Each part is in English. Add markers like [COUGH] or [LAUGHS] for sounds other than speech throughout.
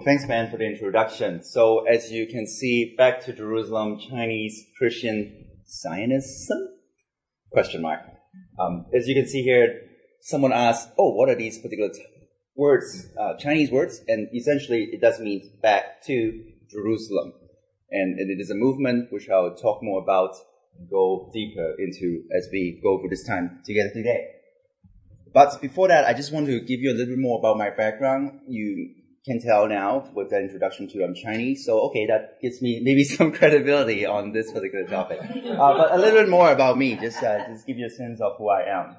Well, thanks, man, for the introduction. So, as you can see, back to Jerusalem, Chinese Christian Zionism? Question mark. Um, as you can see here, someone asked, "Oh, what are these particular t- words, uh, Chinese words?" And essentially, it does mean back to Jerusalem, and, and it is a movement which I'll talk more about and go deeper into as we go through this time together today. But before that, I just want to give you a little bit more about my background. You can tell now with that introduction to I'm Chinese. So okay, that gives me maybe [LAUGHS] some credibility on this particular topic. Uh, but a little bit more about me, just uh, just give you a sense of who I am.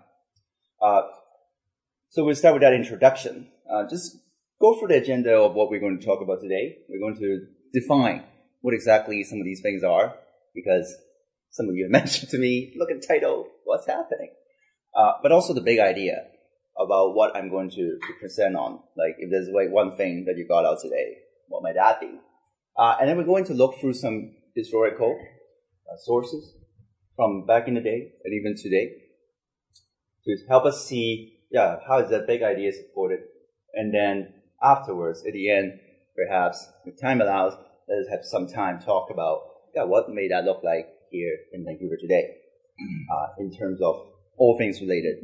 Uh, so we'll start with that introduction. Uh, just go through the agenda of what we're going to talk about today. We're going to define what exactly some of these things are, because some of you [LAUGHS] mentioned to me, look at the title, what's happening? Uh, but also the big idea about what I'm going to, to, present on. Like, if there's like one thing that you got out today, what might that be? Uh, and then we're going to look through some historical uh, sources from back in the day and even today to help us see, yeah, how is that big idea supported? And then afterwards, at the end, perhaps, if time allows, let us have some time talk about, yeah, what may that look like here in Vancouver today, [CLEARS THROAT] uh, in terms of all things related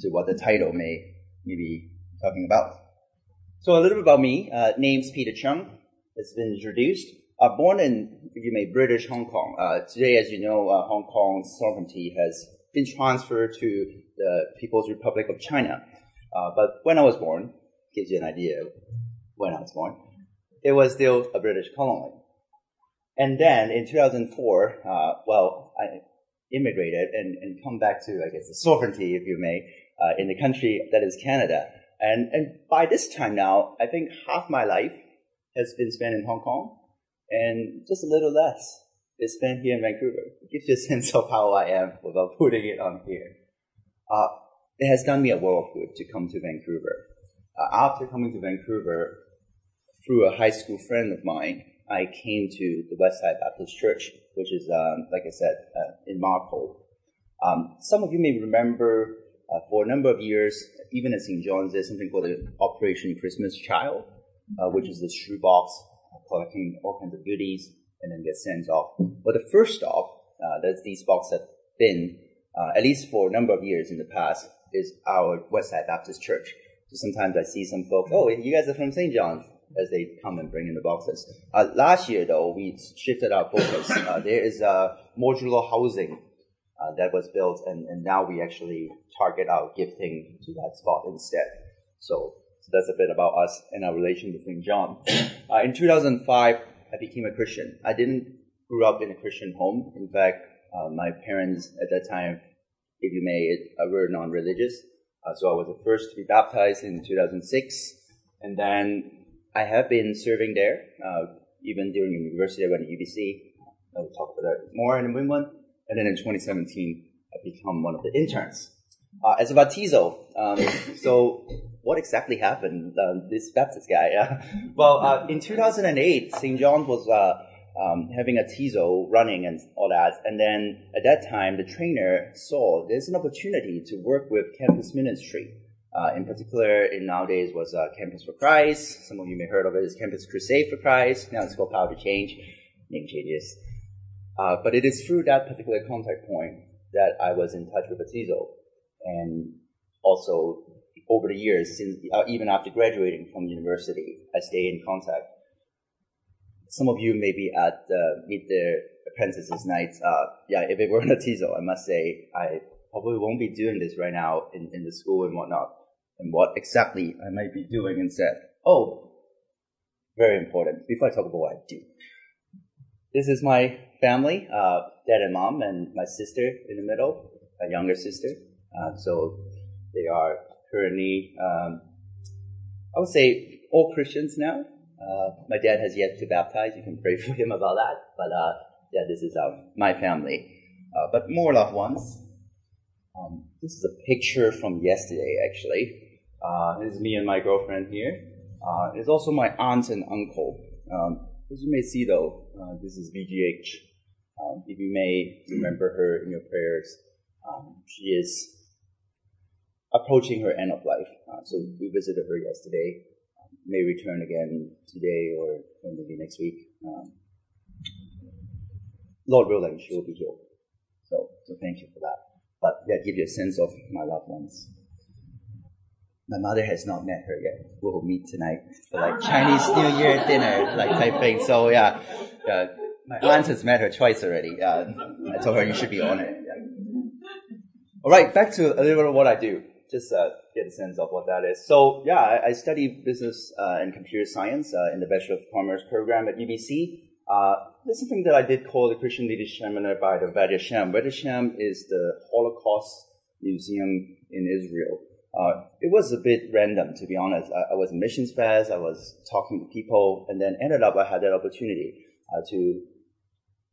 to what the title may, may be talking about. So a little bit about me. Uh, name's Peter Cheung. It's been introduced. Uh, born in, if you may, British Hong Kong. Uh, today, as you know, uh, Hong Kong's sovereignty has been transferred to the People's Republic of China. Uh, but when I was born, gives you an idea when I was born, it was still a British colony. And then in 2004, uh, well, I immigrated and, and come back to, I guess, the sovereignty, if you may, uh, in the country that is Canada. And, and by this time now, I think half my life has been spent in Hong Kong and just a little less is spent here in Vancouver. It gives you a [LAUGHS] sense of how I am without putting it on here. Uh, it has done me a world of good to come to Vancouver. Uh, after coming to Vancouver, through a high school friend of mine, I came to the Westside Baptist Church, which is, um, like I said, uh, in Marpole. Um, some of you may remember uh, for a number of years, even at St. John's, there's something called the Operation Christmas Child, uh, which is the shoebox collecting all kinds of goodies and then get sent off. But the first stop uh, that these boxes have been, uh, at least for a number of years in the past, is our Westside Baptist Church. So sometimes I see some folks, oh, you guys are from St. John's, as they come and bring in the boxes. Uh, last year, though, we shifted our focus. Uh, there is a modular housing uh, that was built, and, and now we actually target our gifting to that spot instead. So, so that's a bit about us and our relation with St. John. [COUGHS] Uh, in 2005, I became a Christian. I didn't grow up in a Christian home. In fact, uh, my parents at that time, if you may, uh, were non-religious. So I was the first to be baptized in 2006. And then I have been serving there, uh, even during university. I went to UBC. I will talk about that more in a moment. And then in 2017, I become one of the interns. Uh, as a baptizo, um, [LAUGHS] so what exactly happened? Uh, this Baptist guy, yeah. [LAUGHS] Well, uh, in 2008, St. John was uh, um, having a TIZO running and all that, and then at that time, the trainer saw there's an opportunity to work with campus ministry. Uh, in particular, in nowadays was uh, Campus for Christ. Some of you may have heard of it as Campus Crusade for Christ. Now it's called Power to Change. Name changes. Uh, but it is through that particular contact point that I was in touch with Baptizo. And also, over the years, since, uh, even after graduating from university, I stay in contact. Some of you may be at Meet the Apprentices Nights. Uh, yeah, if it were not a Tizo, I must say I probably won't be doing this right now in, in the school and whatnot and what exactly I might be doing instead. Oh, very important. Before I talk about what I do, this is my family, uh, dad and mom, and my sister in the middle, a younger sister. Uh, so they are currently, um, I would say, all Christians now. Uh, my dad has yet to baptize. You can pray for him about that. But uh, yeah, this is uh, my family. Uh, but more loved ones. Um, this is a picture from yesterday, actually. Uh, this is me and my girlfriend here. Uh, it's also my aunt and uncle. Um, as you may see, though, uh, this is VGH. Um, if you may remember her in your prayers, um, she is approaching her end of life. Uh, so we visited her yesterday. Um, may return again today or, or maybe next week. Um, Lord willing, she will be healed. So, so thank you for that. But that gives you a sense of my loved ones. My mother has not met her yet. We'll meet tonight for like Chinese New Year dinner, like type thing. So yeah, my aunt has met her twice already. Uh, I told her you should be on it. All right, back to a little bit of what I do. Just uh, get a sense of what that is. So yeah, I, I study business uh, and computer science uh, in the Bachelor of Commerce program at UBC. Uh, there's something that I did call the Christian Leadership Seminar by the. Yad Vashem is the Holocaust Museum in Israel. Uh, it was a bit random, to be honest. I, I, was in missions fest, I was talking to people, and then ended up I had that opportunity uh, to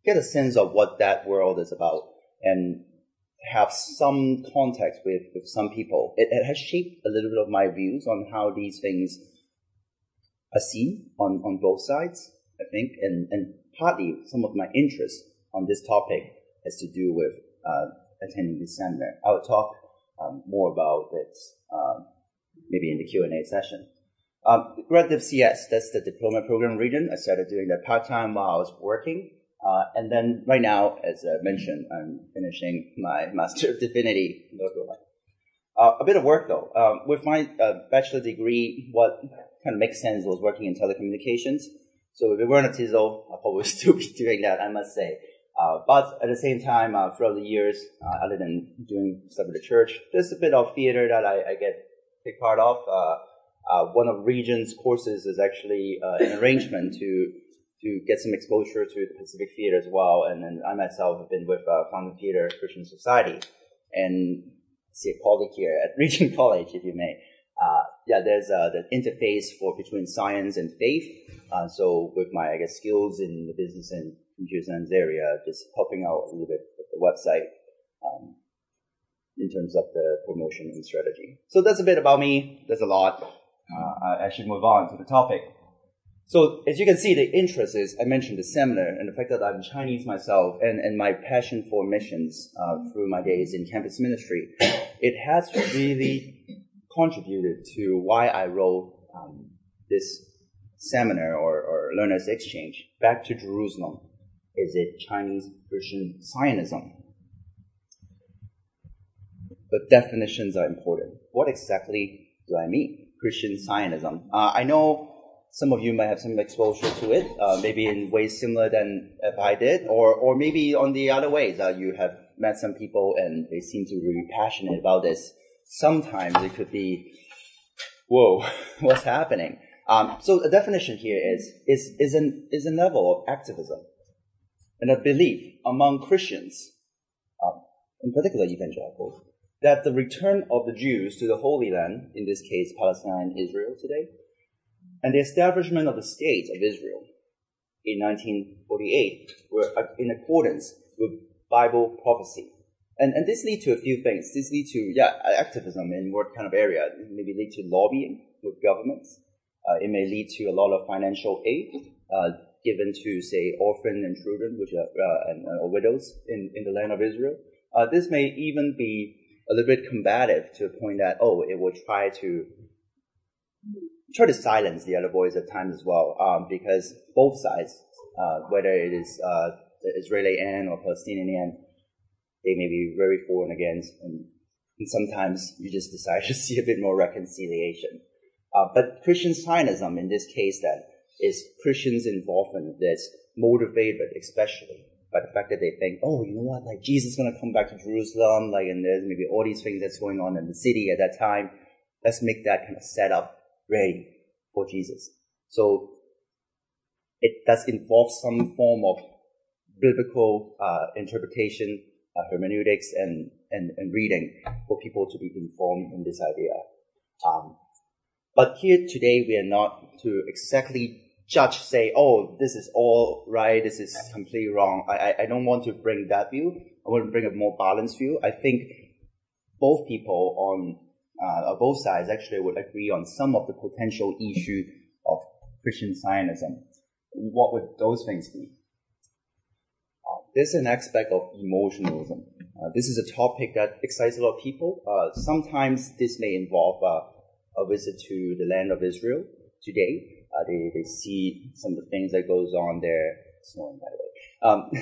get a sense of what that world is about and have some context with, with some people. It, it has shaped a little bit of my views on how these things are seen on, on both sides, I think, and, and partly some of my interest on this topic has to do with uh, attending this seminar. I will talk um, more about it um, maybe in the Q&A session. Um, Grad CS, that's the diploma program Regent. I started doing that part-time while I was working. Uh, and then right now, as I mentioned, I'm finishing my Master of Divinity. Uh, a bit of work though. Um, with my uh, bachelor degree, what kind of makes sense was working in telecommunications. So if it weren't a TESOL, I'd probably [LAUGHS] still be doing that, I must say. Uh, but at the same time, uh, throughout the years, uh, other than doing stuff at the church, there's a bit of theater that I, I get take part of. Uh, uh, one of Regent's courses is actually uh, an arrangement to to get some exposure to the Pacific Theater as well. And then I myself have been with uh, Fountain Theater Christian Society and see a colleague here at [LAUGHS] Regent College, if you may. yeah, there's the interface for between science and faith. so with my I guess skills in the business and computer science area, just helping out a little bit with the website um, in terms of the promotion and strategy. So that's a bit about me. There's a lot. Uh, I should move on to the topic. So as you can see, the interest is, I mentioned the seminar and the fact that I'm Chinese myself and, and my passion for missions uh, through my days in campus ministry, [COUGHS] it has really contributed to why I wrote um, this seminar or, or learners exchange back to Jerusalem is it Chinese Christian Zionism? But definitions are important. What exactly do I mean? Christian Zionism. Uh, I know some of you might have some exposure to it, uh, maybe in ways similar than if I did, or or maybe on the other ways. Uh, you have met some people and they seem to be really passionate about this. Sometimes it could be, whoa, [LAUGHS] what's happening? Um, so the definition here is is is an is a level of activism and a belief among Christians, um, in particular evangelicals, that the return of the Jews to the Holy Land, in this case Palestine, and Israel today, and the establishment of the state of Israel in 1948 were in accordance with Bible prophecy. And, and this lead to a few things. This lead to, yeah, activism in what kind of area? It may lead to lobbying with governments. Uh, it may lead to a lot of financial aid. Uh, given to, say, orphan and children, which are uh, and uh, widows in, in the land of Israel. Uh, this may even be a little bit combative to the point that oh, it will try to try to silence the other voice at times as well, um, because both sides, whether it is the Israeli end or Palestinian end, they may be very for and against, and, and sometimes you just [LAUGHS] decide to see a bit more reconciliation. Uh, but Christian Zionism, in this case, then, is Christians' involvement that's motivated especially by the fact that they think, oh, you know what, like Jesus is gonna come back to Jerusalem, like, and there's maybe all these things that's going on in the city at that time. Let's make that kind of setup ready for Jesus. So it does involve some form of biblical uh, interpretation, uh, hermeneutics, and, and, and reading for people to be informed in this idea. Um, but here today, we are not to exactly judge, say, oh, this is all right, this is completely wrong. I, I don't want to bring that view. I want to bring a more balanced view. I think both people on uh, both sides actually would agree on some of the potential issue of Christian Zionism. What would those things be? Uh, there's an aspect of emotionalism. Uh, this is a topic that excites a lot of people. Uh, sometimes this may involve uh, a visit to the land of Israel today. Uh, they, they see some of the things that goes on there. It's snowing, by the way. Um, [LAUGHS]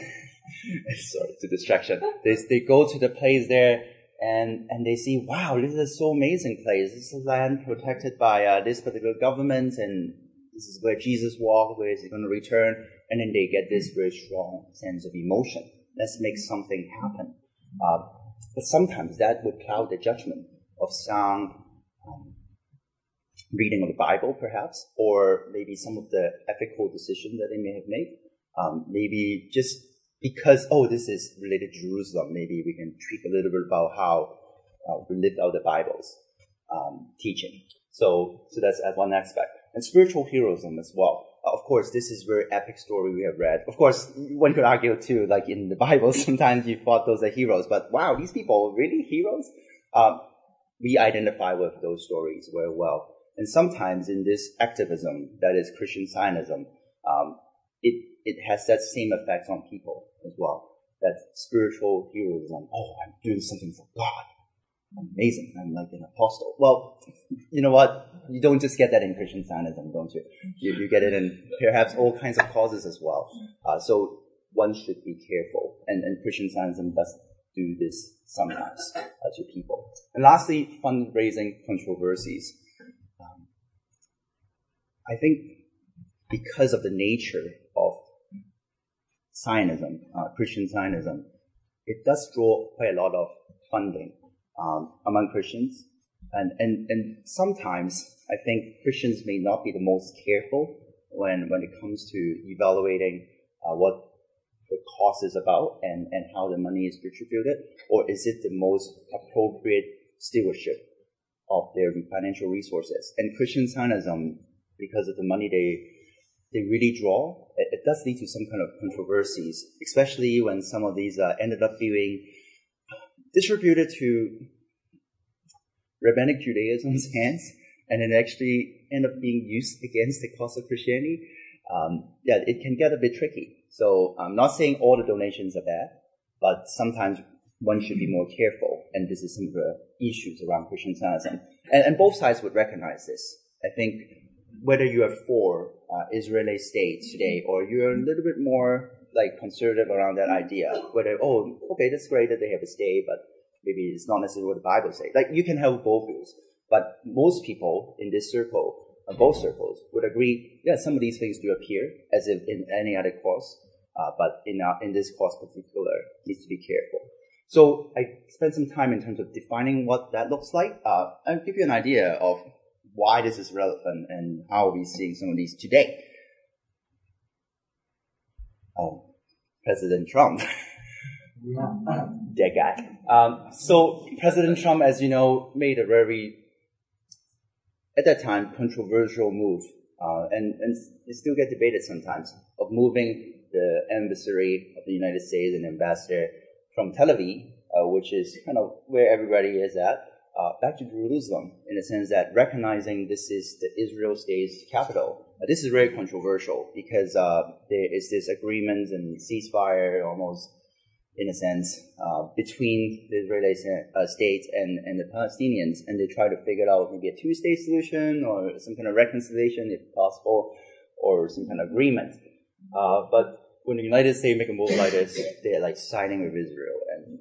sorry, it's a distraction. They, they go to the place there and, and they see, wow, this is so amazing place. This is land protected by uh, this particular government and this is where Jesus walked, where is he going to return? And then they get this very strong sense of emotion. Let's make something happen. Uh, but sometimes that would cloud the judgment of sound reading of the Bible, perhaps, or maybe some of the ethical decisions that they may have made. Um, maybe just because, oh, this is related to Jerusalem, maybe we can tweak a little bit about how uh, we live out the Bible's um, teaching. So, so that's one aspect. And spiritual heroism as well. Uh, of course, this is very epic story we have read. Of course, one could argue too, like in the Bible, [LAUGHS] sometimes you thought those are heroes, but wow, these people are really heroes? Um, we identify with those stories very well. And sometimes in this activism, that is Christian Zionism, um, it, it has that same effect on people as well. That spiritual heroism. Oh, I'm doing something for God. Amazing. I'm like an apostle. Well, [LAUGHS] you know what? You don't just get that in Christian Zionism, don't you? You, you get it in perhaps all kinds of causes as well. Uh, so one should be careful. And, and Christian Zionism does do this sometimes uh, to people. And lastly, fundraising controversies. I think because of the nature of Zionism, uh, Christian Zionism, it does draw quite a lot of funding um, among Christians. And, and, and sometimes I think Christians may not be the most careful when, when it comes to evaluating uh, what the cost is about and, and how the money is distributed, or is it the most appropriate stewardship of their financial resources? And Christian Zionism, because of the money they they really draw, it, it, does lead to some kind of controversies, especially when some of these uh, ended up being distributed to rabbinic Judaism's [LAUGHS] hands, and then actually end up being used against the cause of Christianity. Um, yeah, it can get a bit tricky. So I'm not saying all the donations are bad, but sometimes one should be more careful. And this is some of the issues around Christian Zionism. And, and both sides would recognize this. I think whether you are for uh, Israeli state today or you're a little bit more like conservative around that idea, whether, oh, okay, that's great that they have a state, but maybe it's not necessarily what the Bible says. Like you can have both views, but most people in this circle both circles would agree, yeah, some of these things do appear as if in any other course, uh, but in, our, in this course particular, needs to be careful. So I spent some time in terms of defining what that looks like. Uh, I'll give you an idea of why this is relevant and how are we're seeing some of these today. Oh, President Trump. Yeah. that guy. Um, so President Trump, as you know, made a very at that time, controversial move, uh, and, and it still get debated sometimes, of moving the embassy of the United States and ambassador from Tel Aviv, uh, which is kind of where everybody is at, uh, back to Jerusalem, in the sense that recognizing this is the Israel state's capital. Uh, this is very controversial because uh, there is this agreement and ceasefire almost in a sense, uh, between the Israeli uh, state and, and the Palestinians, and they try to figure out maybe a two-state solution or some kind of reconciliation, if possible, or some kind of agreement. Uh, but when the United States make a move like this, they're like siding with Israel and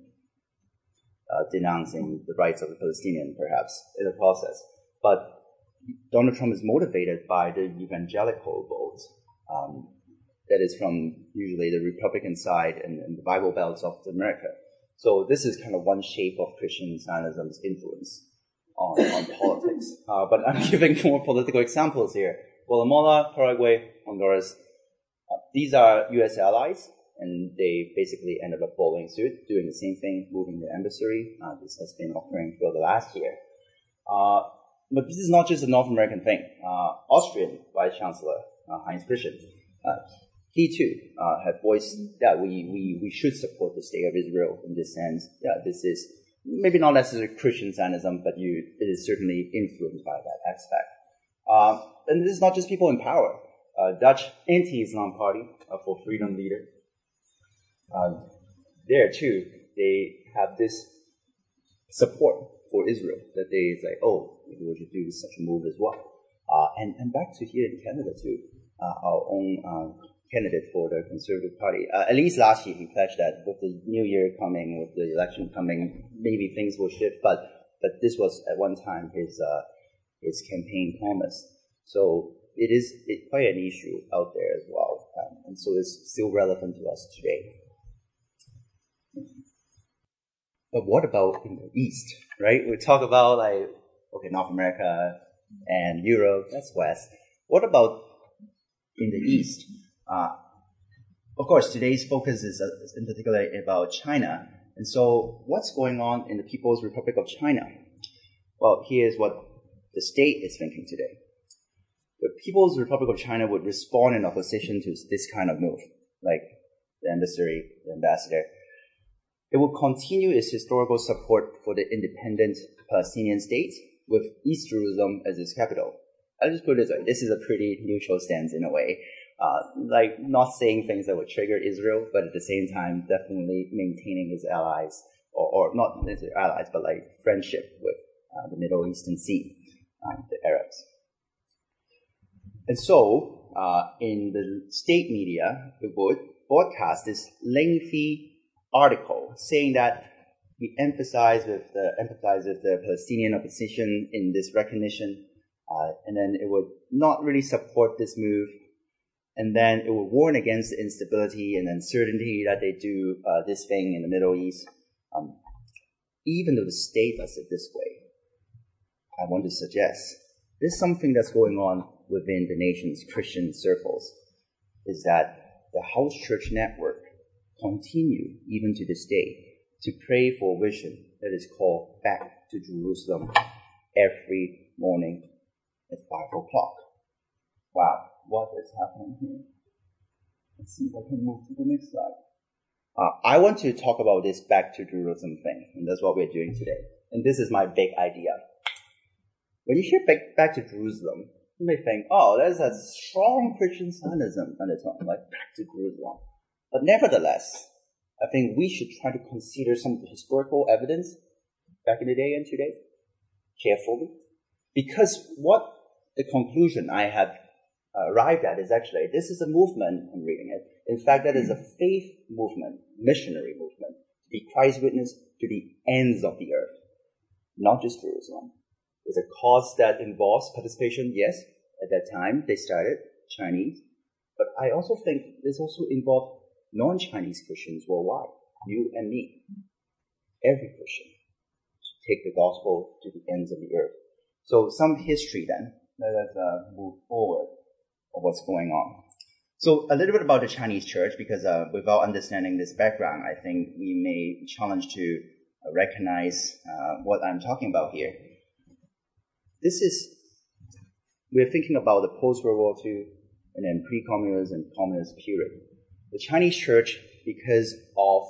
uh, denouncing the rights of the Palestinian, perhaps, in the process. But Donald Trump is motivated by the evangelical vote. Um, that is from usually the Republican side and, and the Bible Belts of America. So this is kind of one shape of Christian Zionism's influence on, on [LAUGHS] politics. Uh, but I'm [LAUGHS] giving more political examples here. Guatemala, Paraguay, Honduras, uh, these are U.S. allies, and they basically ended up following suit, doing the same thing, moving the embassy. Uh, this has been occurring for the last year. Uh, but this is not just a North American thing. Uh, Austrian Vice Chancellor uh, Heinz Christian he too uh, had voiced that we, we, we should support the state of Israel in this sense. Yeah, this is maybe not necessarily Christian Zionism, but you, it is certainly influenced by that aspect. And this is not just people in power. Uh, Dutch anti-Islam party uh, for freedom leader. Uh, there too, they have this support for Israel that they say, oh, maybe we should do such a move as well. Uh, and, and back to here in Canada too, uh, our own uh, candidate for the Conservative Party. Uh, at least last year, he pledged that with the new year coming, with the election coming, maybe things will shift. But but this was at one time his uh, his campaign promise. So it is it, quite an issue out there as well, um, and so it's still relevant to us today. But what about in the East, right? We talk about like okay, North America and Europe, that's West. What about in the East? Uh, of course, today's focus is, uh, in particular about China. And so, what's going on in the People's Republic of China? Well, here's what the state is thinking today. The People's Republic of China would respond in opposition to this kind of move, like the emissary, the ambassador. It will continue its historical support for the independent Palestinian state with East Jerusalem as its capital. I'll just put it this way. This is a pretty neutral stance in a way uh, like not saying things that would trigger Israel, but at the same time, definitely maintaining his allies, or, or not necessarily allies, but like friendship with uh, the Middle Eastern Sea, um, the Arabs. And so, uh, in the state media, it would broadcast this lengthy article saying that we emphasize with the the Palestinian opposition in this recognition, uh, and then it would not really support this move and then it would warn against the instability and uncertainty that they do uh, this thing in the Middle East. Um, even though the state does it this way, I want to suggest there's something that's going on within the nation's Christian circles, is that the house church network continue even to this day to pray for a vision that is called back to Jerusalem every morning at five o'clock. Wow what is happening here. Let's see if I can move to the next slide. Uh, I want to talk about this back to Jerusalem thing, and that's what we're doing today. And this is my big idea. When you hear back, back to Jerusalem, you may think, oh, there's a strong Christian Zionism undertone, like back to Jerusalem. But nevertheless, I think we should try to consider some of the historical evidence back in the day and today carefully. Because what the conclusion I have uh, arrived at is actually this is a movement, I'm reading it. In fact, that is a faith movement, missionary movement, to be Christ's witness to the ends of the earth, not just Jerusalem. It's a cause that involves participation, yes, at that time they started, Chinese, but I also think this also involved non-Chinese Christians worldwide, you and me, every Christian, to take the gospel to the ends of the earth. So some history then, let us uh, move forward of what's going on. So a little bit about the Chinese church, because uh, without understanding this background, I think we may be challenged to uh, recognize uh, what I'm talking about here. This is, we're thinking about the post-World War II and then pre-communist and communist period. The Chinese church, because of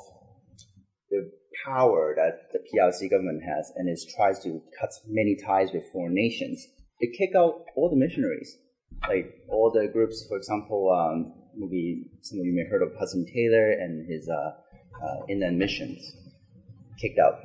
the power that the PRC government has and it tries to cut many ties with foreign nations, it kicked out all the missionaries like all the groups, for example, um, maybe some of you may have heard of Hudson Taylor and his uh, uh, inland missions kicked out.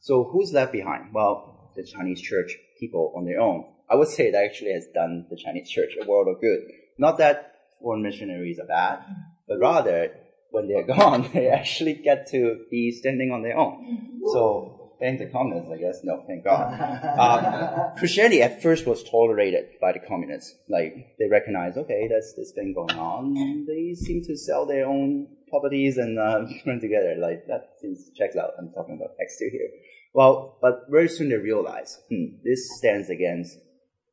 So who's left behind? Well, the Chinese church people on their own. I would say that actually has done the Chinese church a world of good. Not that foreign missionaries are bad, but rather when they're [LAUGHS] gone, they actually get to be standing on their own. So thank the communists, I guess. No, thank God. Uh, [LAUGHS] Christianity at first was tolerated by the communists. Like they recognized, okay, that's this thing going on. They seem to sell their own properties and uh, [LAUGHS] run together. Like that seems checks out. I'm talking about Acts 2 here. Well, but very soon they realized hmm, this stands against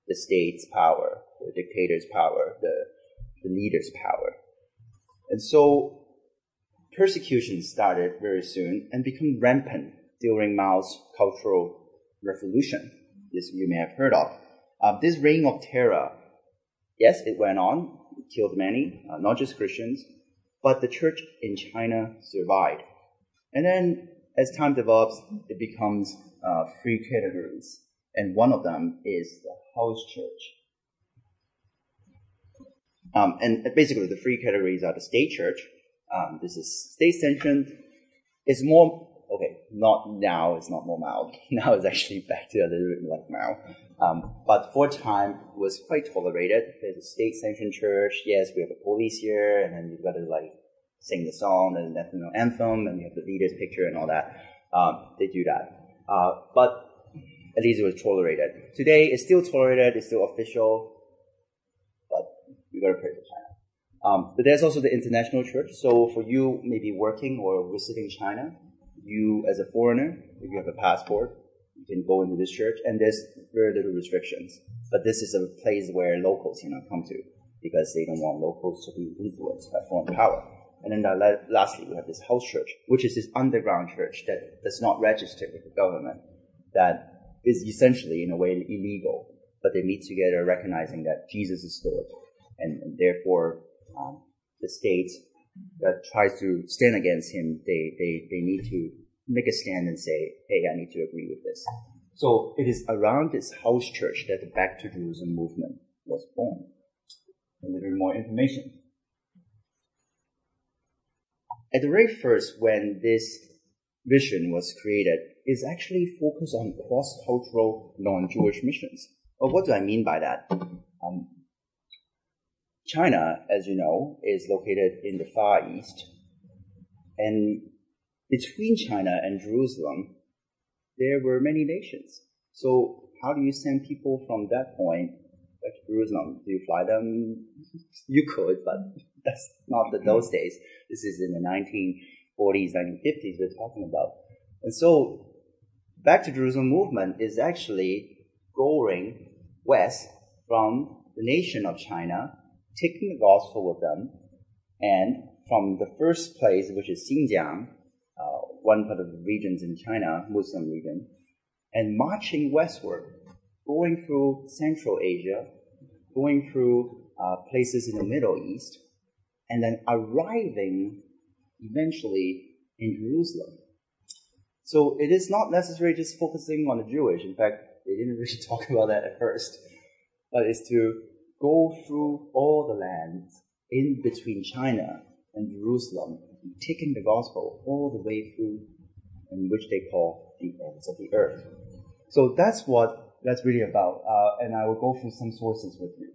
the state's power, the dictator's power, the the leader's power, and so persecution started very soon and became rampant during Mao's Cultural Revolution. This you may have heard of. Uh, this reign of terror, yes, it went on, it killed many, uh, not just Christians, but the church in China survived. And then, as time develops, it becomes uh, three categories, and one of them is the house church. Um, and basically, the three categories are the state church. Um, this is state sanctioned. It's more okay, not now, it's not more mild. [LAUGHS] Now it's actually back to a little bit like now. Um, but for a time, it was quite tolerated. There's a state-sanctioned church. Yes, we have a police here, and then you've got to like sing the song and the national anthem, and you have the leader's picture and all that. Um, they do that. Uh, but at least it was tolerated. Today, it's still tolerated, it's still official, you gotta pray for China. Um, but there's also the international church. So for you, maybe working or visiting China, you as a foreigner, if you have a passport, you can go into this church, and there's very little restrictions. But this is a place where locals you know, come to because they don't want locals to be influenced by foreign power. And then lastly, we have this house church, which is this underground church that does not register with the government, that is essentially, in a way, illegal. But they meet together recognizing that Jesus is Lord. And, and therefore, um, the state that tries to stand against him, they, they, they need to make a stand and say, hey, I need to agree with this. So it is around this house church that the Back to Jerusalem movement was born. A little more information. At the very first, when this vision was created, is actually focused on cross-cultural non-Jewish missions. Well, what do I mean by that? Um, China, as you know, is located in the Far East. And between China and Jerusalem, there were many nations. So how do you send people from that point back to Jerusalem? Do you fly them? [LAUGHS] You could, but [LAUGHS] that's not the, those days. This is in the 1940s, 1950s we're talking about. And so Back to Jerusalem movement is actually going west from the nation of China taking the gospel with them, and from the first place, which is Xinjiang, uh, one part of the regions in China, Muslim region, and marching westward, going through Central Asia, going through uh, places in the Middle East, and then arriving eventually in Jerusalem. So it is not necessarily just focusing on the Jewish. In fact, they didn't really [LAUGHS] talk about that at first, but it's to go through all the lands in between China and Jerusalem, taking the gospel all the way through, in which they call the ends of the earth. So that's what that's really about, uh, and I will go through some sources with you.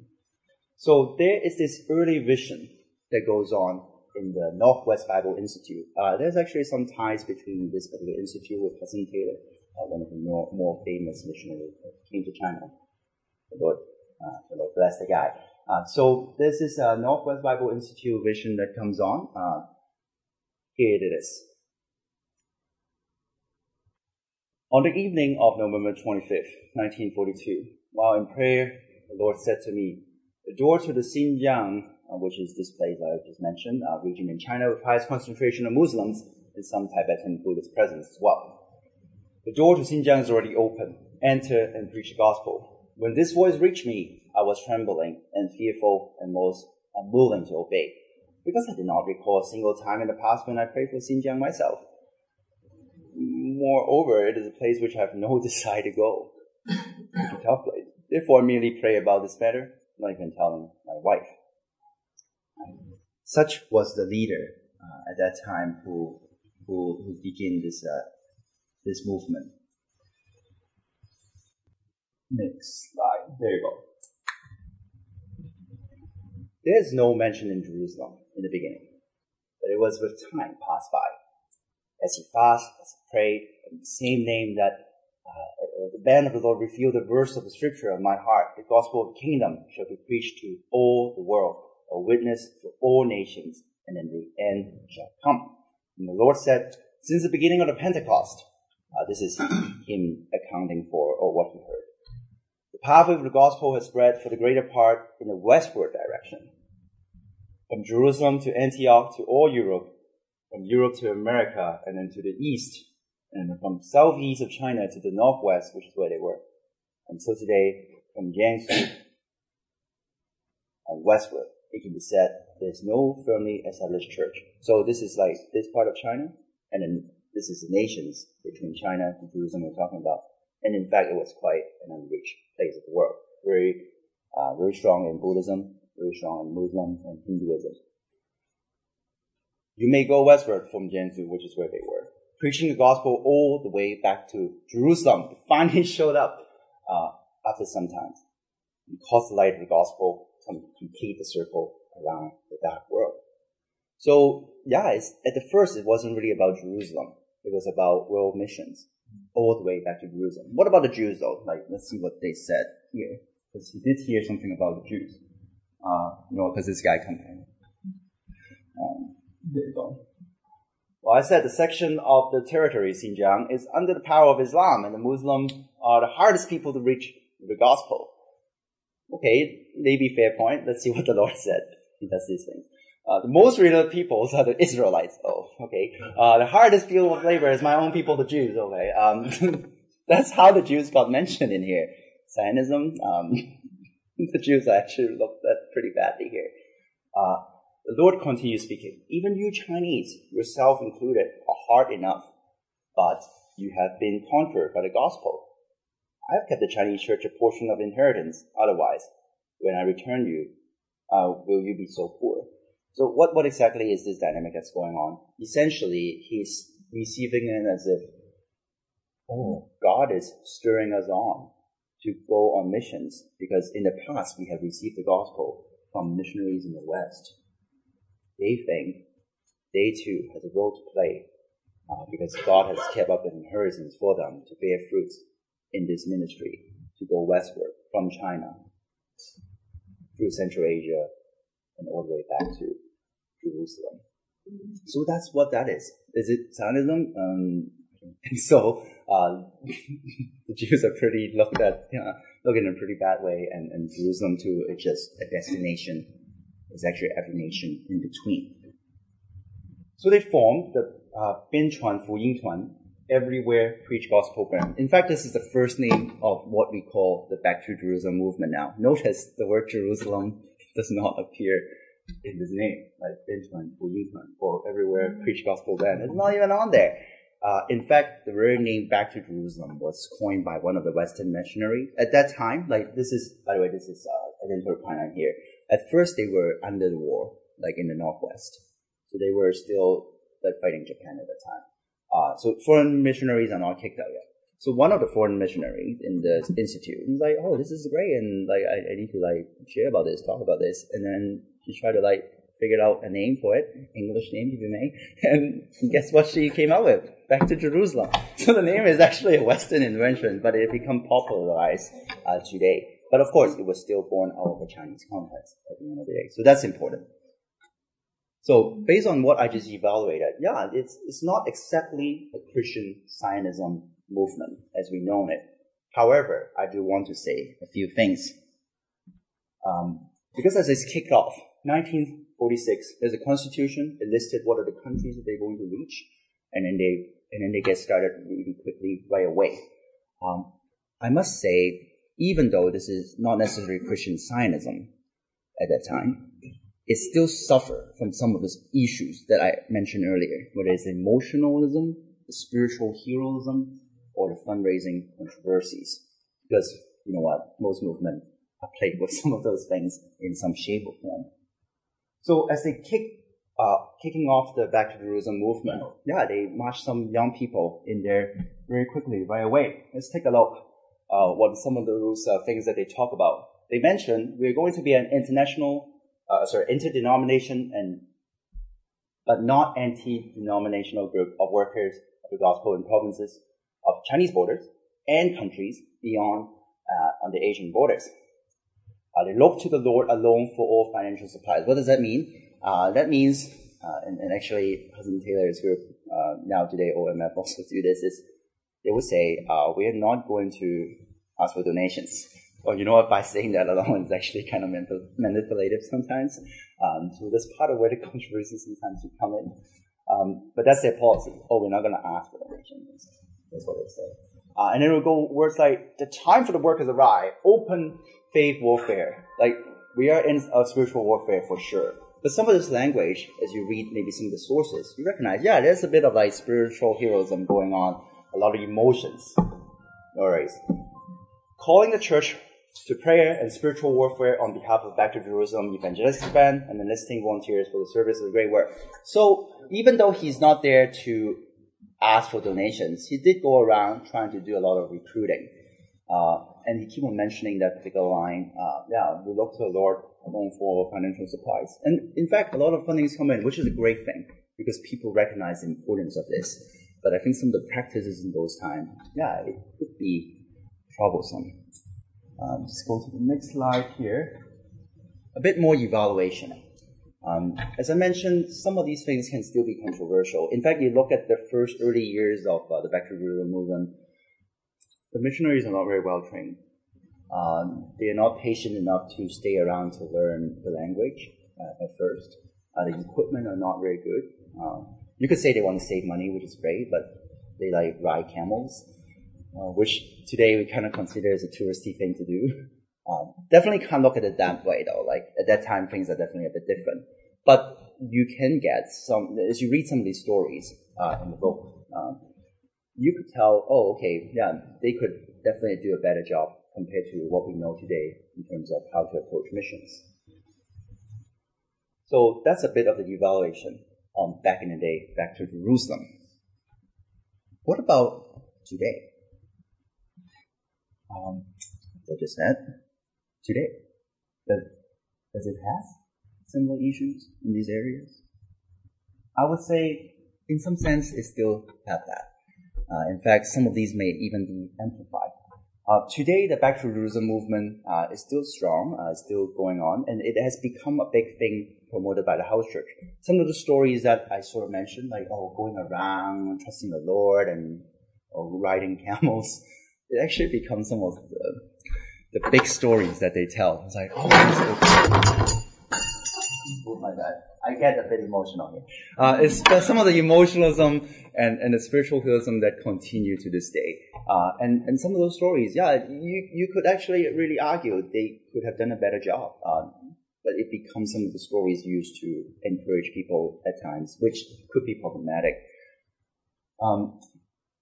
So there is this early vision that goes on in the Northwest Bible Institute. Uh, there's actually some ties between this particular institute with Hudson Taylor, uh, one of the more, more famous missionaries that came to China. The Uh, the bless the guy. Uh, so this is a Northwest Bible Institute vision that comes on. Uh, here it is. On the evening of November 25th, 1942, while in prayer, the Lord said to me, the door to the Xinjiang, uh, which is this place I just mentioned, a uh, region in China with highest concentration of Muslims and some Tibetan Buddhist presence as well. The door to Xinjiang is already open. Enter and preach the gospel. When this voice reached me, I was trembling and fearful and most unwilling to obey, because I did not recall a single time in the past when I prayed for Xinjiang myself. Moreover, it is a place which I have no [LAUGHS] desire to go. It's a tough place. Therefore, I merely pray about this matter, not even telling my wife. Such was the leader uh, at that time who who, who began this uh, this movement. Next slide. There you go. There's no mention in Jerusalem in the beginning, but it was with time passed by. As he fasted, as he prayed, in the same name that uh, the band of the Lord revealed the verse of the scripture of my heart, the gospel of the kingdom shall be preached to all the world, a witness to all nations, and then the end shall come. And the Lord said, since the beginning of the Pentecost, uh, this is him accounting for or what he heard. The pathway of the gospel has spread for the greater part in a westward direction. From Jerusalem to Antioch to all Europe, from Europe to America, and then to the east, and from southeast of China to the northwest, which is where they were. Until today, from Gansu and westward, it can be said there's no firmly established church. So this is like this part of China, and then this is the nations between China and Jerusalem we're talking about. And in fact, it was quite an unreached place of the world. Very, uh, very strong in Buddhism, very strong in Muslim and Hinduism. You may go westward from Gansu, which is where they were. preaching the gospel all the way back to Jerusalem. It finally [LAUGHS] showed up uh, after some time. And caused the light of the gospel to complete the circle around the dark world. So yeah, at the first it wasn't really about Jerusalem. It was about world missions all the way back to Jerusalem. What about the Jews though? Like, let's see what they said here. Because he did hear something about the Jews. Uh, you know, because this guy comes in. Um, there you go. Well, I said the section of the territory, Xinjiang, is under the power of Islam, and the Muslims are the hardest people to reach the gospel. Okay, maybe fair point. Let's see what the Lord said. He does these things. Uh, the most real peoples are the [LAUGHS] Israelites. Oh, okay. Uh, the hardest field of labor is my own people, the Jews. Okay. Um, [LAUGHS] that's how the Jews got mentioned in here. Zionism, um, [LAUGHS] the Jews actually looked at pretty badly here. Uh, the Lord continues speaking. Even you Chinese, yourself included, are hard enough, but you have been conquered by the gospel. I have kept the Chinese church a portion of inheritance. Otherwise, when I return you, uh, will you be so poor? So what, what exactly is this dynamic that's going on? Essentially, he's receiving it as if, oh, God is stirring us on to go on missions because in the past we have received the gospel from missionaries in the West. They think they too has a role to play uh, because God has kept up an inheritance for them to bear fruit in this ministry to go westward from China through Central Asia and all the way back to Jerusalem. So that's what that is. Is it Zionism? Um, I don't think so. Uh, [LAUGHS] the Jews are pretty looked at, you know, looked in a pretty bad way, and, and Jerusalem too is just a destination. It's actually every nation in between. So they formed the uh, Bianchuan Fu Ying Tuan, Everywhere Preach Gospel Program. In fact, this is the first name of what we call the Back to Jerusalem movement now. Notice the word Jerusalem [LAUGHS] does not appear in this name, like Bianchuan, Yingchuan, or everywhere preach gospel then. It's not even on there. Uh, in fact, the very name Back to Jerusalem was coined by one of the Western missionaries. At that time, like this is, by the way, this is, uh, I didn't put a on here. At first, they were under the war, like in the Northwest. So they were still like fighting Japan at the time. Uh, so foreign missionaries are not kicked out yet. So one of the foreign missionaries in the institute was like, "Oh, this is great," and like I, I need to like share about this, talk about this, and then she tried to like figure out a name for it, English name if you may, [LAUGHS] and guess what she came up with? Back to Jerusalem. [LAUGHS] So the name is actually a Western invention, but it became popularized uh, today. But of course, it was still born out of a Chinese context at the end of the day. So that's important. So based on what I just evaluated, yeah, it's it's not exactly a Christian Zionism movement as we know it. However, I do want to say a few things. Um, because as it's kicked off, 1946, there's a constitution. It listed what are the countries that they're going to reach, and then they and then they get started really quickly right away. Um, I must say, even though this is not necessarily Christian Zionism at that time, it still suffered from some of those issues that I mentioned earlier, whether it's emotionalism, the spiritual heroism, or the fundraising controversies. Because, you know what, most movements are plagued with [LAUGHS] some of those things in some shape or form. So as they kick, uh, kicking off the Back to Jerusalem movement, yeah, they marched some young people in there very quickly, right away. Let's take a look, uh, what some of those uh, things that they talk about. They mentioned we're going to be an international, uh, sorry, interdenomination and but not anti-denominational group of workers of the gospel in provinces of Chinese borders and countries beyond uh, on the Asian borders. Uh, they look to the Lord alone for all financial supplies. What does that mean? Uh, that means, uh, and, and, actually, Hudson Taylor's group uh, now today OMF [LAUGHS] also do this. Is they would say uh, we are not going to ask for donations. Well, you know what? By saying that alone, is actually kind of manipulative sometimes. Um, so that's part of where the [LAUGHS] controversy sometimes would come in. Um, but that's their policy. Oh, we're not going to ask for donations. That's what they say. Uh, and then it will go words like, the time for the work has arrived. Open faith warfare. Like, we are in a spiritual warfare for sure. But some of this language, as you read maybe some of the sources, you recognize, yeah, there's a bit of like spiritual heroism going on, a lot of emotions. Alright. Calling the church to prayer and spiritual warfare on behalf of Back to Jerusalem Evangelistic Band and enlisting volunteers for the service of the great work. So even though he's not there to ask for donations, he did go around trying to do a lot of recruiting. Uh, and he keep on mentioning that particular line, uh, yeah, we look to the Lord alone for financial supplies. And in fact, a lot of funding is coming in, which is a great thing because people recognize the importance of this. But I think some of the practices in those times, yeah, it could be troublesome. Um, let's go to the next slide here. A bit more evaluation. Um, as I mentioned, some of these things can still be controversial. In fact, you look at the first early years of uh, the Jerusalem movement, the missionaries are not very well trained. Um, they are not patient enough to stay around to learn the language uh, at first. Uh, the equipment are not very good. Um, you could say they want to save money, which is great, but they like ride camels, uh, which today we kind of consider as a touristy thing to do. [LAUGHS] Um, definitely can't look at it that way though. Like at that time, things are definitely a bit different. But you can get some as you read some of these stories uh, in the book. Um, you could tell, oh, okay, yeah, they could definitely do a better job compared to what we know today in terms of how to approach missions. So that's a bit of the evaluation on back in the day, back to Jerusalem. What about today? Um, I just said, today, does, does it have similar issues in these areas? I would say, in some sense, it still have that. Uh, in fact, some of these may even be amplified. Uh, today, the Back to Jerusalem movement uh, is still strong, uh, still going on, and it has become a big thing promoted by the house church. Some of the stories that I sort of mentioned, like oh, going around, trusting the Lord, and or riding [LAUGHS] camels, it actually becomes some of the, the big stories that they tell. It's like, oh, oh my God. I get a bit emotional here. Uh, it's some of the emotionalism and, and the spiritualism that continue to this day. Uh, and, and some of those stories, yeah, you, you could actually really argue they could have done a better job. Uh, but it becomes some of the stories used to encourage people at times, which could be problematic. Um,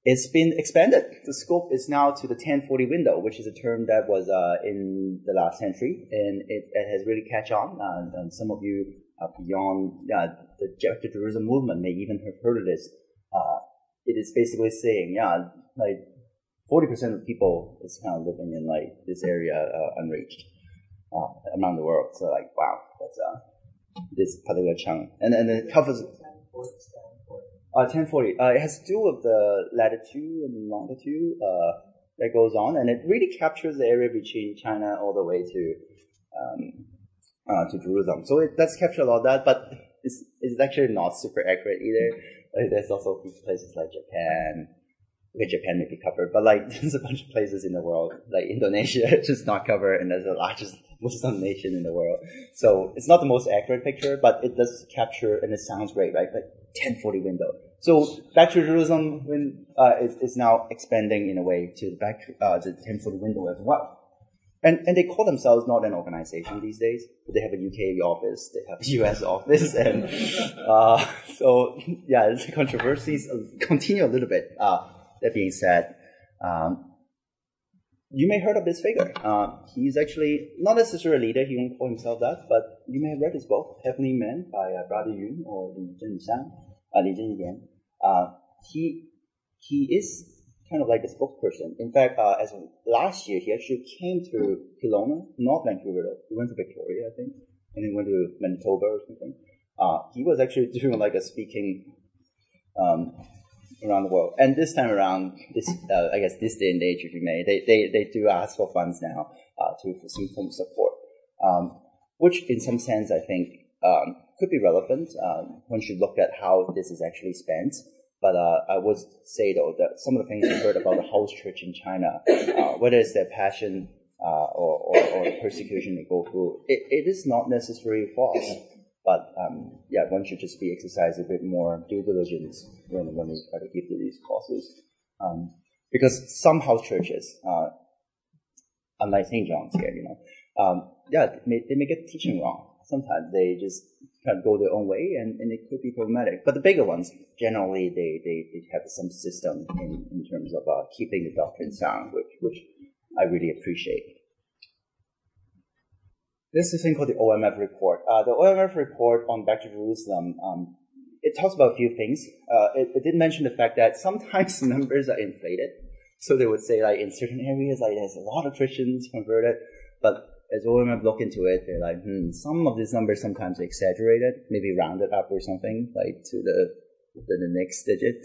it's been expanded. The scope is now to the 1040 window, which is a term that was uh, in the last century, and it, it has really catch on. Uh, and some of you uh, beyond uh, the Jerusalem movement may even have heard of this. Uh, it is basically saying, yeah, like 40% of people is kind of living in like this area uh, unreached uh, around the world. So like, wow, that's uh, this particular chunk, and and it covers. Uh, 1040. Uh, it has to do with the latitude and longitude uh, that goes on, and it really captures the area between China all the way to um, uh, to Jerusalem. So it does capture a lot of that, but it's, it's actually not super accurate either. There's also places like Japan. Okay, Japan may be covered, but like [LAUGHS] there's a bunch of places in the world, like Indonesia, [LAUGHS] just not covered, and there's the largest [LAUGHS] Muslim nation in the world. So it's not the most accurate picture, but it does capture, and it sounds great, right? Like 1040 window. So back to Jerusalem when, uh, is, is now expanding in a way to the back, uh, the 1040 window as well. And, and they call themselves not an organization these days, but they have a UK office, they have a [LAUGHS] US office, [LAUGHS] and uh, so yeah, the controversies continue a little bit. Uh, that being said, um, you may have heard of this figure. Uh, he's actually not necessarily a leader, he won't call himself that, but you may have read his book, Heavenly Men by uh, Brother Yun or Li Zhenyang, uh, Li Zhenyan. Uh, he, he is kind of like a spokesperson. In fact, uh, as last year, he actually came to Kelowna, not Vancouver. He went to Victoria, I think, and then went to Manitoba or something. Uh, he was actually [LAUGHS] doing like a speaking um, around the world. And this time around, this uh, I guess this day and age, if you may, they they, they do ask for funds now uh, to for some form of support, um, which in some sense I think um, could be relevant um, once you look at how this is actually spent. But uh, I would say though that some of the things we heard about the house church in China, uh, whether it's their passion uh, or, or, or, the persecution they go through, it, it is not necessarily false. But um, yeah, one should just be exercise a bit more due diligence when, when we try to give to these courses. Um, because some house churches, uh, unlike St. John's here, you know, um, yeah, they they may get teaching wrong sometimes they just kind of go their own way and, and it could be problematic. But the bigger ones, generally, they, they, they have some system in, in terms of uh, keeping the doctrine sound, which, which I really appreciate. This is a thing called the OMF report. Uh, the OMF report on Back to Jerusalem um, it talks about a few things. Uh, it, it did mention the fact that sometimes [LAUGHS] numbers are inflated. So they would say like in certain areas, like there's a lot of Christians converted, but as OMF look into it, they're like, hmm, some of these numbers sometimes exaggerated, maybe rounded up or something, like to the to the next digit.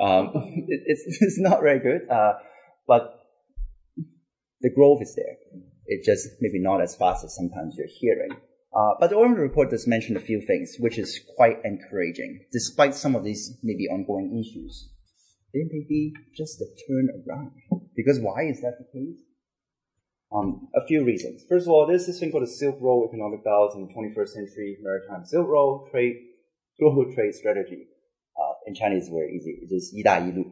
Um, [LAUGHS] it, it's [LAUGHS] it's not very good, uh, but the growth is there. It just maybe not as fast as sometimes you're hearing. Uh, but the OMF report does mention a few things, which is quite encouraging, despite some of these maybe ongoing issues. There may be just a turn around. Because why is that the case? Um, a few reasons. First of all, there's this thing called the Silk Road economic belt in 21st century maritime Silk Road trade, global trade strategy. Uh, in Chinese, very easy. It's just 一带一路.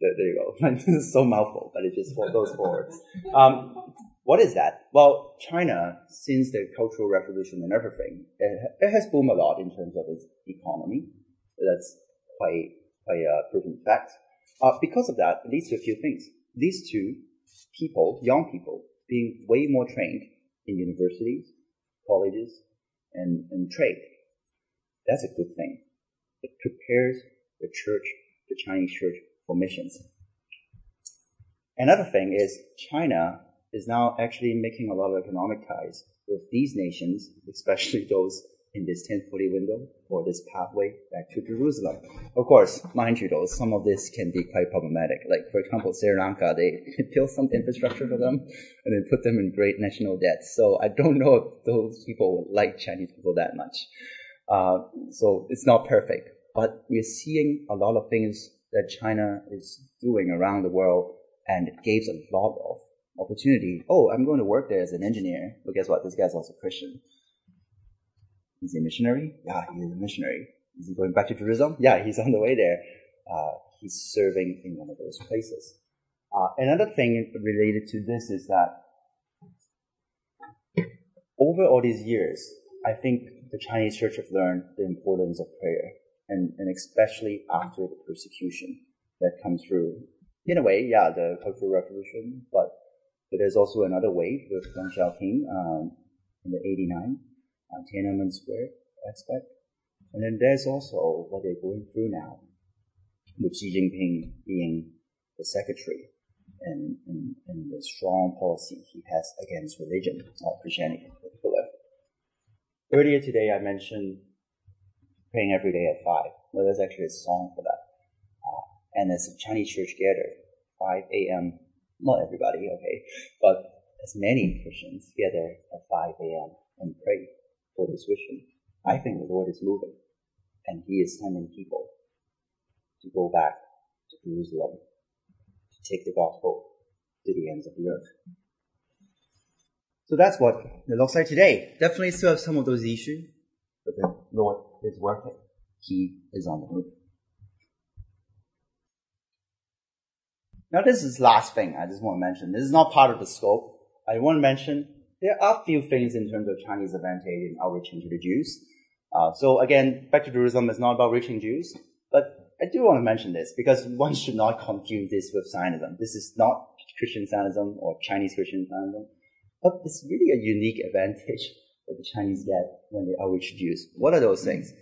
there, there you go. [LAUGHS] this is so mouthful, but it just goes forward. Um, what is that? Well, China, since the Cultural Revolution and everything, it, it has boomed a lot in terms of its economy. That's quite, quite a proven fact. Uh, because of that, it leads to a few things. These two people, young people, being way more trained in universities, colleges, and, and trade. That's a good thing. It prepares the church, the Chinese church, for missions. Another thing is China is now actually making a lot of economic ties with these nations, especially [LAUGHS] those in this 1040 window or this pathway back to Jerusalem. Of course, mind you though, some of this can be quite problematic. Like, for example, Sri Lanka, they [LAUGHS] built some infrastructure for them and then put them in great national debt. So I don't know if those people like Chinese people that much. Uh, so it's not perfect, but we're seeing a lot of things that China is doing around the world and it gives a lot of opportunity. Oh, I'm going to work there as an engineer. But guess what? This guy's also Christian. Is he a missionary? Yeah, he is a missionary. Is he going back to Jerusalem? Yeah, he's on the way there. Uh, he's serving in one of those places. Uh, another thing related to this is that over all these years, I think the Chinese church have learned the importance of prayer, and, and especially after the persecution that comes through. In a way, yeah, the Cultural Revolution, but, but there's also another wave with Deng Xiaoping um, in the 89 uh, Tiananmen Square aspect. And then there's also what they're going through now with Xi Jinping being the secretary and, and, and the strong policy he has against religion, not Christianity in particular. Earlier today, I mentioned praying every day at 5. Well, there's actually a song for that. Uh, and as a Chinese church gather, 5 a.m., not everybody, okay, but as many Christians gather at 5 a.m. and pray for this vision. I think the Lord is moving, and He is sending people to go back to Jerusalem to take the gospel to the ends of the earth. So that's what it looks like today. Definitely still have some of those issues, but the Lord is working. He is on the move. Now this is the last thing I just want to mention. This is not part of the scope. I want to mention there are a few things in terms of Chinese advantage in outreaching to the Jews. Uh, so again, back to Jerusalem is not about reaching Jews, but I do want to mention this because one should not confuse this with Zionism. This is not Christian Zionism or Chinese Christian Zionism, but it's really a unique advantage [LAUGHS] that the Chinese get when they outreach Jews. What are those things?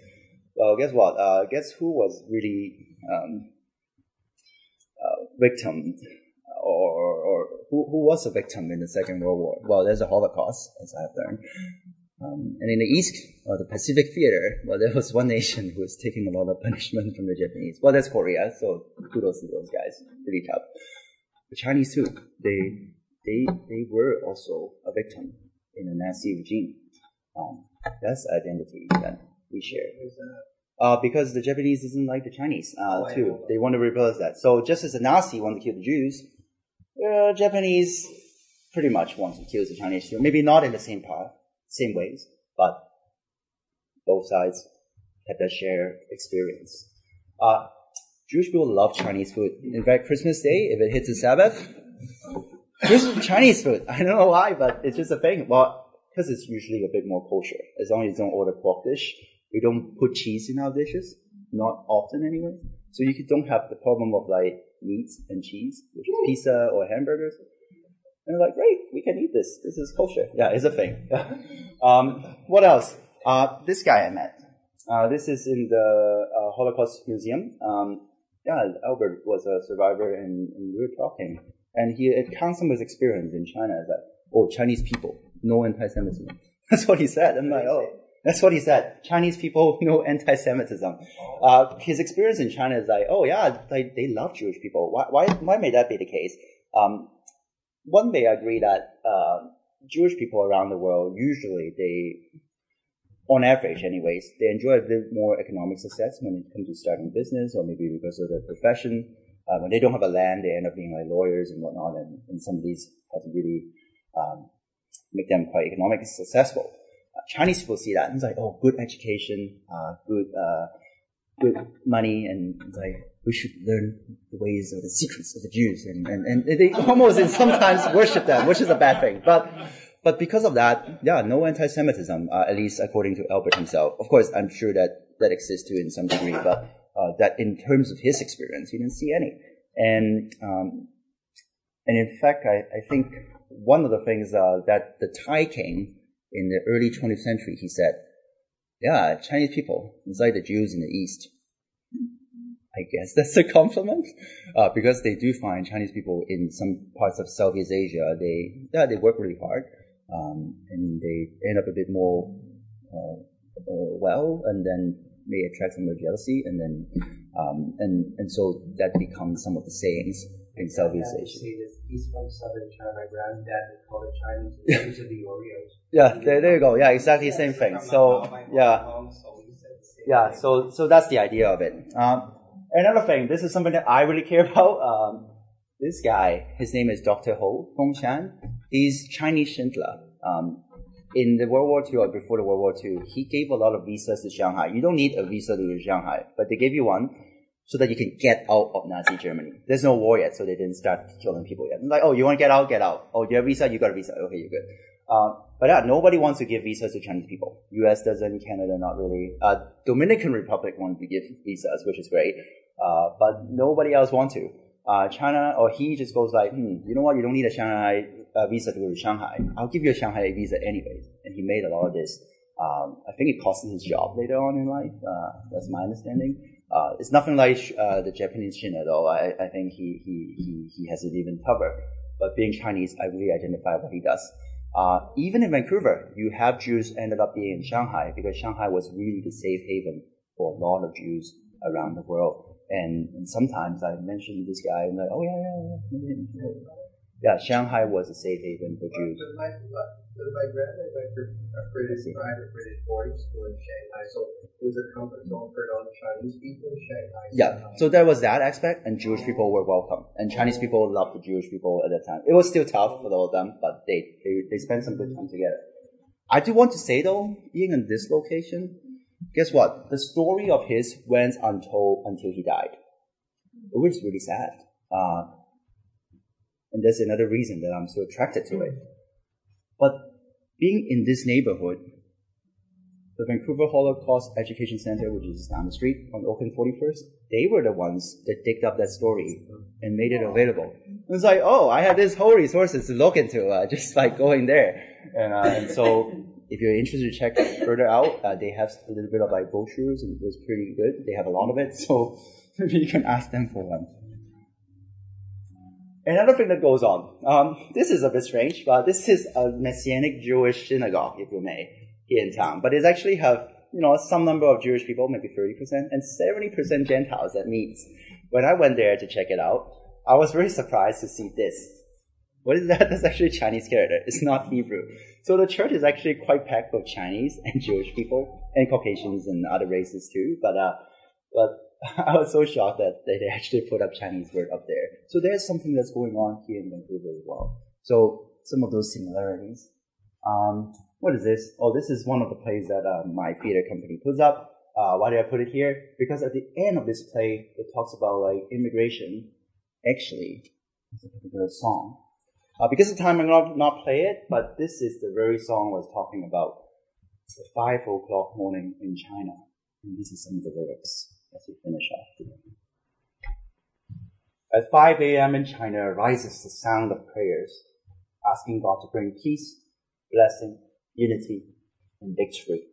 Well, guess what? Uh, guess who was really um, uh, victim who, who was a victim in the Second World War? Well, there's a Holocaust, as I've learned. Um, and in the East, or the Pacific Theater, well, there was one nation who was taking a lot of punishment from the Japanese. Well, that's Korea, so kudos to those guys. Pretty tough. The Chinese too, they, they, they were also a victim in the Nazi regime. Um, that's identity that we share. Uh, because the Japanese doesn't like the Chinese, uh, oh, too. They want to replace that. So just as the Nazi wanted to kill the Jews, uh, Japanese pretty much wants to kill the Chinese too. Maybe not in the same part, same ways, but both sides have that shared experience. Uh, Jewish people love Chinese food. In fact, Christmas Day, if it hits a Sabbath, Chinese food. [LAUGHS] I don't know why, but it's just a thing. Well, because it's usually a bit more kosher. As long as you don't order pork dish, we don't put cheese in our dishes. Not often anyway. So you don't have the problem of like meats and cheese, which is pizza or hamburgers. And they're like, great, we can eat this. This is kosher. Yeah, it's a thing. [LAUGHS] um, what else? Uh, this guy I met. Uh, this is in the uh, Holocaust Museum. Um, yeah, Albert was a survivor, and, and, we were talking, and he it counts some of his experience in China as that oh Chinese people no anti-Semitism. [LAUGHS] That's what he said. I'm like oh. That's what he said. Chinese people, [LAUGHS] you know, anti-Semitism. Uh, his experience in China is like, oh yeah, like, they love Jewish people. Why, why, why may that be the case? Um, one may agree that uh, Jewish people around the world usually they, on average, anyways, they enjoy a bit more economic success when it comes to starting business, or maybe because of their profession. Uh, when they don't have a land, they end up being like lawyers and whatnot, and, and some of these have really um, make them quite economically successful. Chinese people see that and it's like, oh, good education, uh, good, uh, good money, and like we should learn the ways or the secrets of the Jews, and, and, and they almost and sometimes worship them, which is a bad thing. But but because of that, yeah, no anti-Semitism, uh, at least according to Albert himself. Of course, I'm sure that that exists too in some degree, but uh, that in terms of his experience, he didn't see any. And um, and in fact, I, I think one of the things uh, that the Thai king in the early 20th century, he said, "Yeah, Chinese people, it's like the Jews in the East." I guess that's a compliment, uh, because they do find Chinese people in some parts of Southeast Asia. They yeah they work really hard, um, and they end up a bit more uh, uh, well, and then may attract some of jealousy, and then um, and and so that becomes some of the sayings in Southeast yeah, Asia. He's from southern China. My granddad would call it Chinese. [LAUGHS] These the Oreos. Yeah, there, there you go. Yeah, exactly the same thing. So yeah, yeah. So so that's the idea of it. Um, Another thing, this is something that I really care [LAUGHS] about. Um, this guy, his name is Dr. Ho Fengshan. He's Chinese Schindler. Um, in the World War II or before the World War II, he gave a lot of visas to Shanghai. You don't need a visa to go to Shanghai, but they gave you one so that you can get out of Nazi Germany. There's no war yet, so they didn't start killing people yet. I'm like, oh, you want to get out? Get out. Oh, you have visa? You got a visa. Okay, you're good. Uh, but yeah, nobody wants to give visas to Chinese people. U.S. doesn't, Canada not really. Uh, Dominican Republic wants to give visas, which is great. Uh, but nobody else wants to. Uh, China or he just goes like, hmm, you know what? You don't need a Shanghai uh, visa to go to Shanghai. I'll give you a Shanghai visa anyways. And he made a lot of this. Um, I think it cost his job later on in life. Uh, that's my understanding. Uh, it's nothing like uh, the Japanese Shin at all. I, I think he, he, he, he has it even tougher. But being Chinese, I really identify what he does. Uh, even in Vancouver, you have Jews ended up being in Shanghai because Shanghai was really the safe haven for a lot of Jews around the world. And, and sometimes I mention this guy and like, oh yeah, yeah, yeah. Yeah, Shanghai was a safe haven for Jews. But my, but my granddad went to a British private British boarding school in Shanghai, so it was a comfort zone for non-Chinese people in Shanghai. Yeah, so there was that aspect, and Jewish people were welcome, and Chinese people loved the Jewish people at that time. It was still tough for all of them, but they they, they spent some good time together. I do want to say though, being in this location, guess what? The story of his went untold until he died. It was really sad. Uh, and that's another reason that I'm so attracted to it. But being in this neighborhood, the Vancouver Holocaust Education Center, which is down the street on Oak and 41st, they were the ones that digged up that story and made it available. It was like, oh, I have this whole resources to look into, uh, [LAUGHS] just like going there. And, uh, and so if you're interested to check further out, uh, they have a little bit of like brochures and it was pretty good. They have a lot of it, [LAUGHS] so maybe [LAUGHS] you can ask them for one. Another thing that goes on, um, this is a bit strange, but this is a Messianic Jewish synagogue, if you may, here in town. But it actually have, you know, some number of Jewish people, maybe 30%, and 70% Gentiles that meets. When I went there to check it out, I was very surprised to see this. What is that? [LAUGHS] That's actually Chinese character. It's not Hebrew. So the church is actually quite packed with Chinese and Jewish people and Caucasians and other races too. But uh, but [LAUGHS] I was so shocked that they [LAUGHS] actually put up Chinese word up there. So there's something that's going on here in Vancouver as well. So some of those similarities. Um, what is this? Oh, this is one of the plays that uh, my theater company puts up. Uh, why did I put it here? Because at the end of this play, it talks about like immigration. Actually, it's a particular song uh, because of time, I'm not not play it, but this is the very song I was talking about. It's the five o'clock morning in China. And this is some of the lyrics as we finish off today. At 5 a.m. in China rises the sound of prayers, asking God to bring peace, blessing, unity, and victory.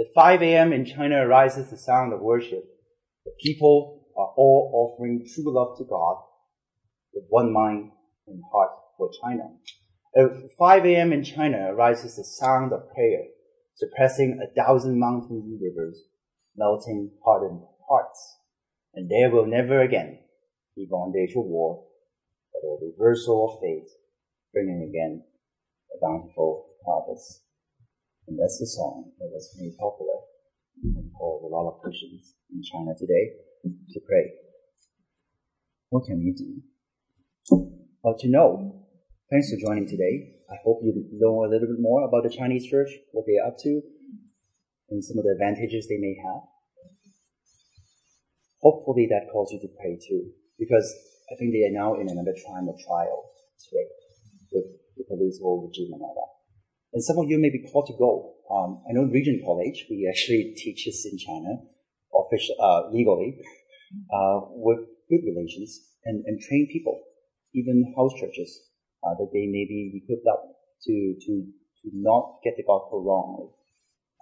At 5 a.m. in China arises the sound of worship. The people are all offering true love to God with one mind and heart for China. At 5 a.m. in China arises the sound of prayer, suppressing a thousand mountains and rivers, melting hardened hearts. And there will never again be bondage or war, but a reversal of fate, bringing again a bountiful harvest. And that's the song that was made popular and called a lot of Christians in China today to pray. What can we do? Well, to know, thanks for joining today. I hope you know a little bit more about the Chinese church, what they're up to, and some of the advantages they may have. Hopefully that calls you to pray too, because I think they are now in another time of trial today with the political regime and all that. And some of you may be called to go. Um, I know Regent College, we actually teaches in China, official, uh, legally, uh, with good relations and, and train people, even house churches, uh, that they may be equipped up to, to, to not get the gospel wrongly.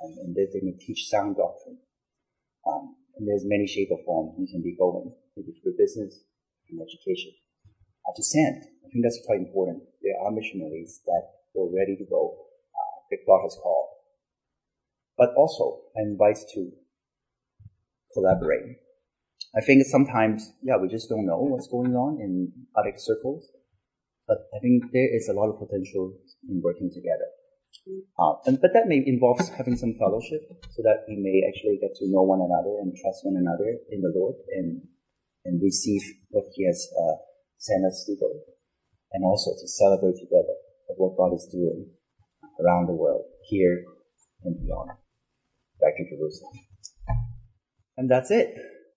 And, and that they may teach sound doctrine. Um, and there's many shape or form you can be going, maybe through business and education. Uh, to send, I think that's quite important. There are missionaries that are ready to go that God has called. But also, I invite to collaborate. I think sometimes, yeah, we just don't know what's going on in other circles, but I think there is a lot of potential in working together. Uh, and, but that may involve [LAUGHS] having some fellowship so that we may actually get to know one another and trust one another in the Lord and, and receive what He has uh, sent us to go. And also to celebrate together of what God is doing around the world, here and beyond. Back to Jerusalem. And that's it.